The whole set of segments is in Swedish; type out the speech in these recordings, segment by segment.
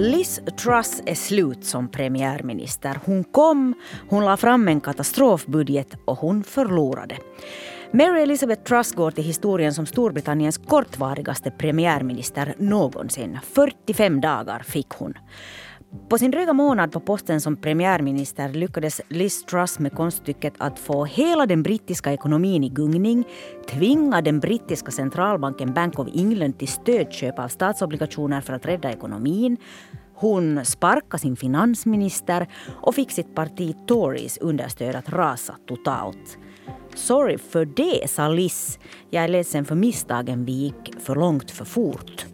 Liz Truss är slut som premiärminister. Hon kom, hon la fram en katastrofbudget och hon förlorade. Mary Elizabeth Truss går till historien som Storbritanniens kortvarigaste premiärminister någonsin. 45 dagar fick hon. På sin dryga månad på posten som premiärminister lyckades Liz Truss med konststycket att få hela den brittiska ekonomin i gungning, tvinga den brittiska centralbanken Bank of England till stödköp av statsobligationer för att rädda ekonomin. Hon sparkade sin finansminister och fick sitt parti Tories understöd att rasa totalt. Sorry för det, sa Liz. Jag är ledsen för misstagen vi gick för långt för fort.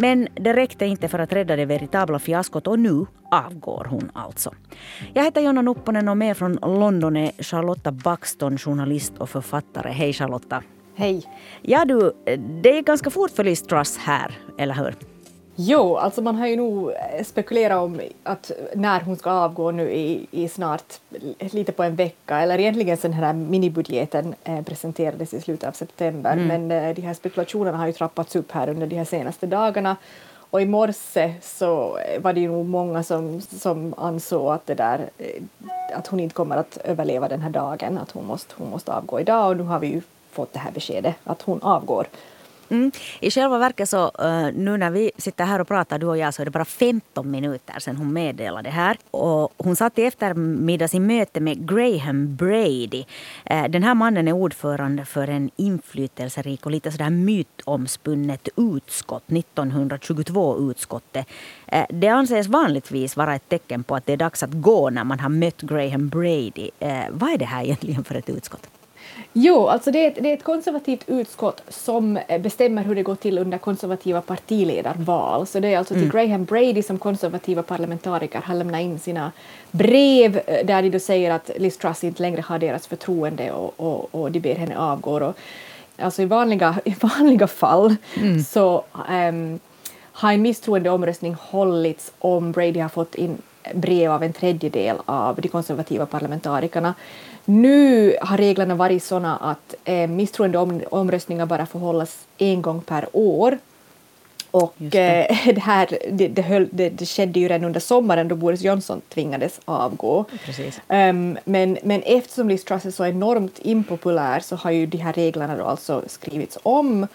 Men det räckte inte för att rädda det veritabla fiaskot och nu avgår hon alltså. Jag heter Jonna Nupponen och med från London är Charlotta Buxton, journalist och författare. Hej Charlotta! Hej! Ja du, det är ganska fort för Liz Truss här, eller hur? Jo, alltså man har ju nog spekulerat om att när hon ska avgå nu i, i snart lite på en vecka, eller egentligen sen den här minibudgeten eh, presenterades i slutet av september, mm. men eh, de här spekulationerna har ju trappats upp här under de här senaste dagarna. Och i morse så var det ju nog många som, som ansåg att, det där, eh, att hon inte kommer att överleva den här dagen, att hon måste, hon måste avgå idag och nu har vi ju fått det här beskedet att hon avgår. Mm. I själva verket så eh, nu när vi sitter här och pratar du och jag så är det bara 15 minuter sedan hon meddelade det här. Och hon satt i eftermiddag i möte med Graham Brady. Eh, den här mannen är ordförande för en inflytelserik och lite sådär mytomspunnet utskott, 1922-utskottet. Eh, det anses vanligtvis vara ett tecken på att det är dags att gå när man har mött Graham Brady. Vad är det här egentligen för ett utskott? Jo, alltså det är, ett, det är ett konservativt utskott som eh, bestämmer hur det går till under konservativa partiledarval. Så det är alltså till mm. Graham Brady som konservativa parlamentariker har lämnat in sina brev eh, där de då säger att Liz Truss inte längre har deras förtroende och, och, och de ber henne avgå. Och, alltså i vanliga, i vanliga fall mm. så um, har en misstroendeomröstning hållits om Brady har fått in brev av en tredjedel av de konservativa parlamentarikerna. Nu har reglerna varit sådana att eh, misstroendeomröstningar bara får hållas en gång per år. Och det. Eh, det. här det, det, höll, det, det, skedde ju redan under sommaren då Boris Johnson tvingades avgå. Um, men, men eftersom Liz Truss är så enormt impopulär så har ju de här reglerna då alltså skrivits om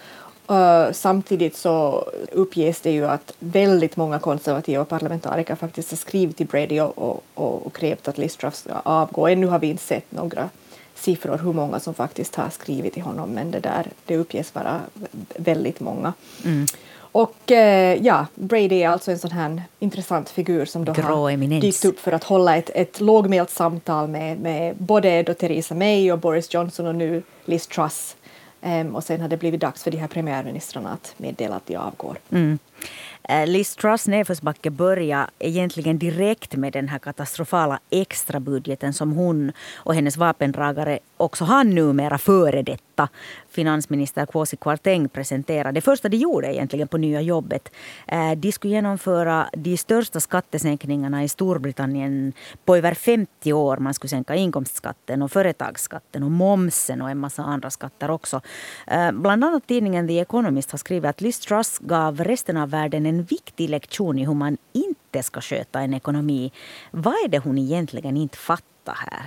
Uh, samtidigt så uppges det ju att väldigt många konservativa parlamentariker faktiskt har skrivit till Brady och, och, och krävt att Liz Truss ska avgå. Ännu har vi inte sett några siffror hur många som faktiskt har skrivit till honom men det, där, det uppges vara väldigt många. Mm. Och eh, ja, Brady är alltså en sån här intressant figur som då Grå har dykt upp för att hålla ett, ett lågmält samtal med, med både då Theresa May och Boris Johnson och nu Liz Truss Ehm, och sen har det blivit dags för de här premiärministrarna att meddela att de avgår. Mm. Eh, Liz Truss nedförsbacke började egentligen direkt med den här katastrofala extrabudgeten som hon och hennes vapendragare, också han numera före detta, finansminister Kwasi Kwarteng presenterade. Det första de gjorde egentligen på nya jobbet. Eh, de skulle genomföra de största skattesänkningarna i Storbritannien på över 50 år. Man skulle sänka inkomstskatten och företagsskatten och momsen och en massa andra skatter också. Eh, bland annat tidningen The Economist har skrivit att Liz Truss gav resten av världen en viktig lektion i hur man inte ska sköta en ekonomi. Vad är det hon egentligen inte fattar här?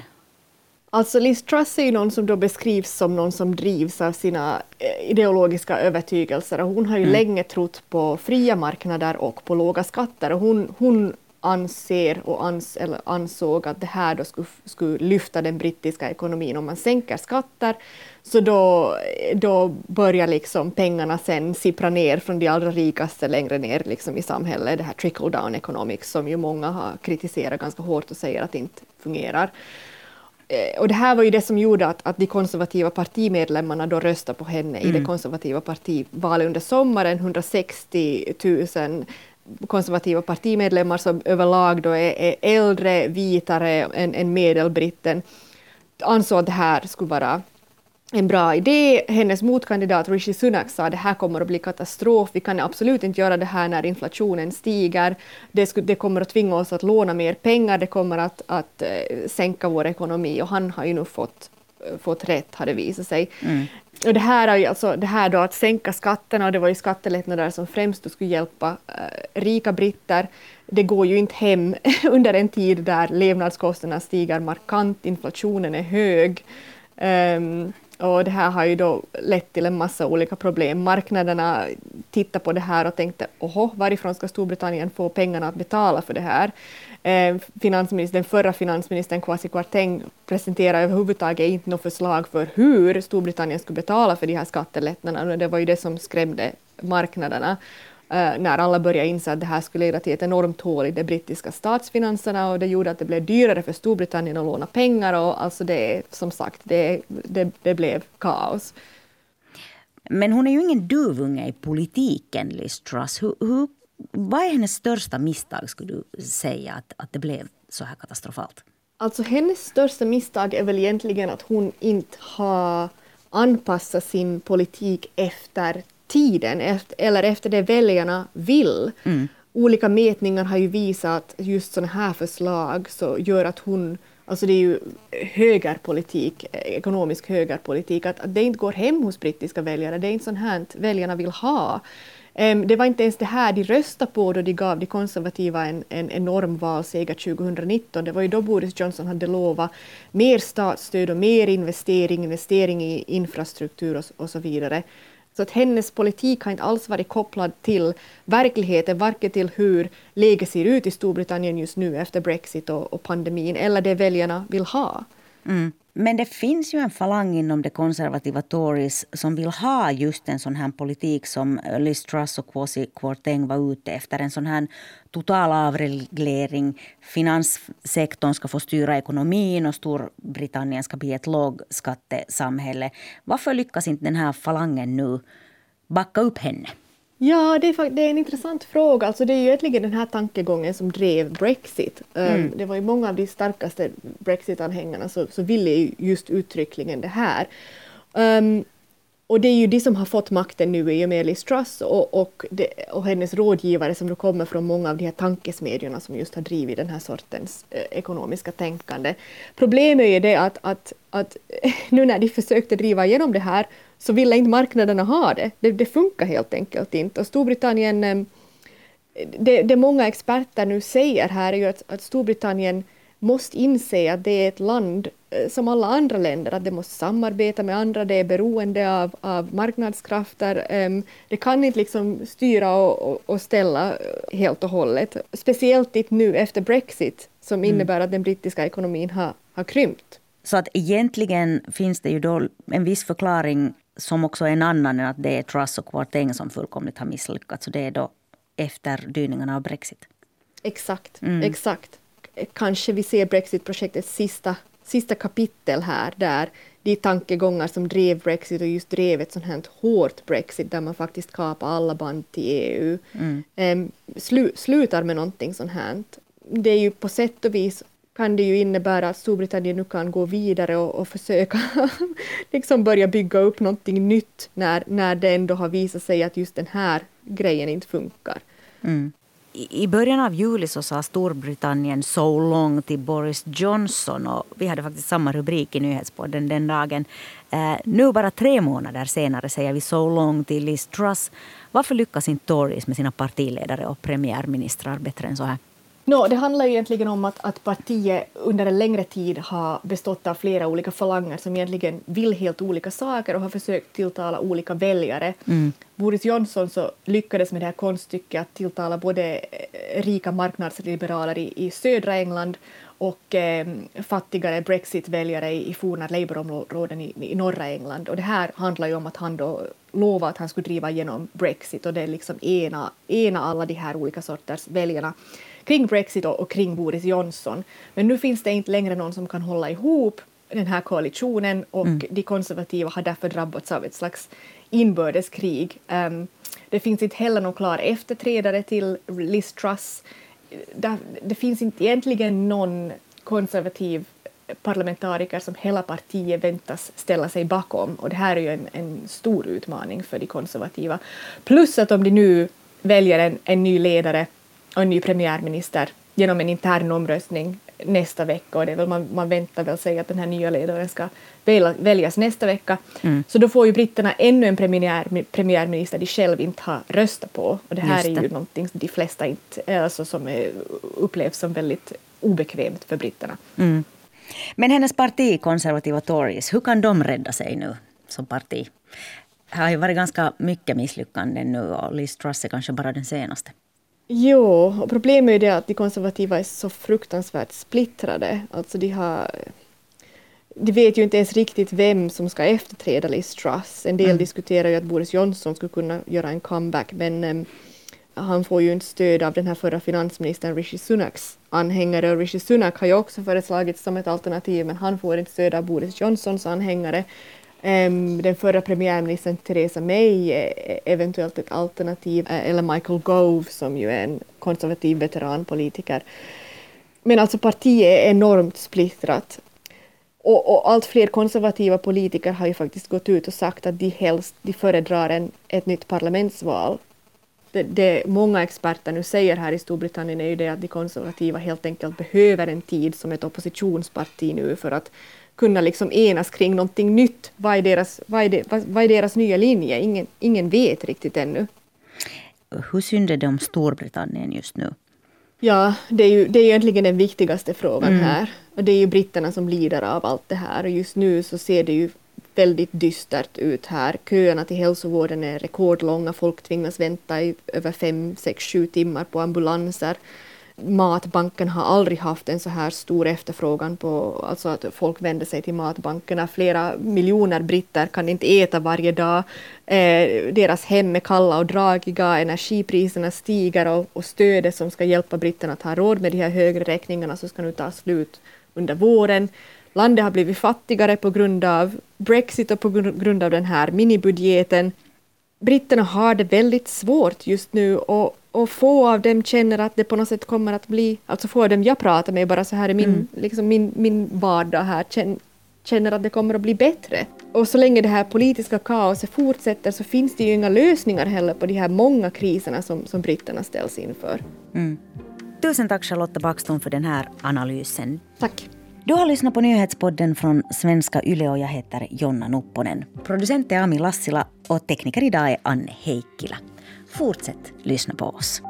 Alltså Liz Truss är ju någon som då beskrivs som någon som drivs av sina eh, ideologiska övertygelser och hon har ju mm. länge trott på fria marknader och på låga skatter och hon, hon anser och ans, eller ansåg att det här då skulle, skulle lyfta den brittiska ekonomin. Om man sänker skatter så då, då börjar liksom pengarna sen sippra ner från de allra rikaste längre ner liksom i samhället, det här trickle down economics som ju många har kritiserat ganska hårt och säger att det inte fungerar. Eh, och det här var ju det som gjorde att, att de konservativa partimedlemmarna då röstade på henne mm. i det mm. konservativa partivalet under sommaren. 160 000 konservativa partimedlemmar som överlag då är, är äldre, vitare än, än medelbritten ansåg att det här skulle vara en bra idé. Hennes motkandidat Rishi Sunak sa att det här kommer att bli katastrof. Vi kan absolut inte göra det här när inflationen stiger. Det, skulle, det kommer att tvinga oss att låna mer pengar. Det kommer att, att eh, sänka vår ekonomi och han har ju nu fått fått rätt, har det visat sig. Mm. Och det här, är alltså, det här då att sänka skatterna, och det var ju skattelättnader som främst skulle hjälpa eh, rika britter, det går ju inte hem under en tid där levnadskostnaderna stiger markant, inflationen är hög. Um, och det här har ju då lett till en massa olika problem. Marknaderna tittade på det här och tänkte, oho, varifrån ska Storbritannien få pengarna att betala för det här? Eh, den förra finansministern Kwasi Kwarteng presenterade överhuvudtaget inte något förslag för hur Storbritannien skulle betala för de här skattelättnaderna. Det var ju det som skrämde marknaderna. Uh, när alla började inse att det här skulle leda till ett enormt hål i de brittiska statsfinanserna och det gjorde att det blev dyrare för Storbritannien att låna pengar och alltså det, som sagt, det, det, det blev kaos. Men hon är ju ingen duvunge i politiken, Liz Truss. Hur, hur, vad är hennes största misstag, skulle du säga, att, att det blev så här katastrofalt? Alltså hennes största misstag är väl egentligen att hon inte har anpassat sin politik efter tiden eller efter det väljarna vill. Mm. Olika mätningar har ju visat att just sådana här förslag så gör att hon Alltså det är ju högerpolitik, ekonomisk högerpolitik, att, att det inte går hem hos brittiska väljare. Det är inte sånt här väljarna vill ha. Um, det var inte ens det här de röstade på då de gav de konservativa en, en enorm valseger 2019. Det var ju då Boris Johnson hade lovat mer statsstöd och mer investering, investering i infrastruktur och, och så vidare. Så att hennes politik har inte alls varit kopplad till verkligheten, varken till hur läget ser ut i Storbritannien just nu efter Brexit och, och pandemin, eller det väljarna vill ha. Mm. Men det finns ju en falang inom de konservativa Tories som vill ha just en sån här politik som Liz Truss och Kwasi Kwarteng var ute efter. En sån här total avreglering. Finanssektorn ska få styra ekonomin och Storbritannien ska bli ett lågskattesamhälle. Varför lyckas inte den här falangen nu backa upp henne? Ja, det är, det är en intressant fråga. Alltså det är ju egentligen den här tankegången som drev Brexit. Ehm, mm. det var ju många av de starkaste Brexit-anhängarna som så ville just uttryckligen det här. Um, och det är ju de som har fått makten nu i och med Liz Truss och, och, det, och hennes rådgivare som då kommer från många av de här tankesmedjorna som just har drivit den här sortens eh, ekonomiska tänkande. Problemet är ju det att, att, att nu när de försökte driva igenom det här så ville inte marknaderna ha det. Det, det funkar helt enkelt inte. Och Storbritannien, eh, det, det många experter nu säger här är ju att, att Storbritannien måste inse att det är ett land eh, som alla andra länder, att det måste samarbeta med andra, det är beroende av, av marknadskrafter. Ehm, det kan inte liksom styra och, och ställa eh, helt och hållet. Speciellt nu efter Brexit som mm. innebär att den brittiska ekonomin har, har krympt. Så att egentligen finns det ju då en viss förklaring som också är en annan än att det är Truss och Kwarteng som fullkomligt har misslyckats. Så det är då efterdyningarna av Brexit. Exakt, mm. exakt. Kanske vi ser Brexit-projektets sista, sista kapitel här där de tankegångar som drev Brexit och just drev ett sånt här hårt Brexit där man faktiskt kapar alla band till EU mm. slu, slutar med någonting sånt här. Det är ju på sätt och vis kan det ju innebära att Storbritannien nu kan gå vidare och, och försöka liksom börja bygga upp någonting nytt när, när det ändå har visat sig att just den här grejen inte funkar. Mm. I början av juli så sa Storbritannien so long till Boris Johnson och vi hade faktiskt samma rubrik i nyhetspodden den dagen. Eh, nu bara tre månader senare säger vi so long till Liz Truss. Varför lyckas inte Tories med sina partiledare och premiärministrar bättre än så här? No, det handlar ju egentligen om att, att partiet under en längre tid har bestått av flera olika falanger som egentligen vill helt olika saker och har försökt tilltala olika väljare. Mm. Boris Johnson så lyckades med det här konststycket att tilltala både eh, rika marknadsliberaler i, i södra England och eh, fattigare Brexit-väljare i, i forna Labour-områden i, i norra England. Och det här handlar ju om att han då lovade att han skulle driva igenom Brexit och det är liksom ena, ena alla de här olika sorters väljarna kring Brexit och, kring Boris Johnson. Men nu finns det inte längre någon som kan hålla ihop den här koalitionen och mm. de konservativa har därför drabbats av ett slags inbördeskrig. Um, det finns inte heller någon klar efterträdare till Liz Truss. Det, det finns inte egentligen någon konservativ parlamentariker som hela partiet väntas ställa sig bakom och det här är ju en, en stor utmaning för de konservativa. Plus att om de nu väljer en, en ny ledare och en ny premiärminister genom en intern omröstning nästa vecka och det väl man, man väntar väl sig att den här nya ledaren ska väljas nästa vecka. Mm. Så då får ju britterna ännu en premiär, premiärminister de själv inte har röstat på och det här det. är ju någonting som de flesta inte, alltså som är, upplevs som väldigt obekvämt för britterna. Mm. Men hennes parti, konservativa Tories, hur kan de rädda sig nu som parti? Det har ju varit ganska mycket misslyckanden nu och Liz Truss är kanske bara den senaste. Jo, och problemet är det att de konservativa är så fruktansvärt splittrade. Alltså de har... De vet ju inte ens riktigt vem som ska efterträda Liz Truss. En del mm. diskuterar ju att Boris Johnson skulle kunna göra en comeback men um, han får ju inte stöd av den här förra finansministern Rishi Sunaks anhängare och Rishi Sunak har ju också föreslagits som ett alternativ men han får inte stöd av Boris Johnsons anhängare. Um, den förra premiärministern Theresa May är eventuellt ett alternativ, eh, eller Michael Gove som ju är en konservativ veteranpolitiker. Men alltså partiet är enormt splittrat. Och, och, allt fler konservativa politiker har ju faktiskt gått ut och sagt att de helst de föredrar en, ett nytt parlamentsval. Det, det många experter nu säger här i Storbritannien är ju det att de konservativa helt enkelt behöver en tid som ett oppositionsparti nu för att kunna liksom enas kring någonting nytt. Vad är deras, vad är det, vad, vad är deras nya linje? Ingen, ingen vet riktigt ännu. Hur synd är det om Storbritannien just nu? Ja, det är ju det är egentligen den viktigaste frågan mm. här. Och det är ju britterna som lider av allt det här. Och just nu så ser det ju väldigt dystert ut här. Köerna till hälsovården är rekordlånga. Folk tvingas vänta i över fem, sex, sju timmar på ambulanser matbanken har aldrig haft en så här stor efterfrågan på, alltså att folk vänder sig till matbankerna. Flera miljoner britter kan inte äta varje dag. Eh, deras hem är kalla och dragiga, energipriserna stiger och, och stödet som ska hjälpa britterna att ha råd med de här högre räkningarna så ska nu ta slut under våren. Landet har blivit fattigare på grund av Brexit och på grund av den här minibudgeten. Britterna har det väldigt svårt just nu och och få av dem känner att det på något sätt kommer att bli, alltså få av dem jag pratar med bara så här i min, mm. liksom min, min vardag här, känner att det kommer att bli bättre. Och så länge det här politiska kaoset fortsätter så finns det ju inga lösningar heller på de här många kriserna som, som britterna ställs inför. Mm. Tusen tack Charlotta Backström för den här analysen. Tack. Du har lyssnat på nyhetspodden från svenska Yle och jag heter Jonna Nupponen. Producent är Ami Lassila och tekniker idag är Anne Heikkilä. Fortsätt lyssna på oss.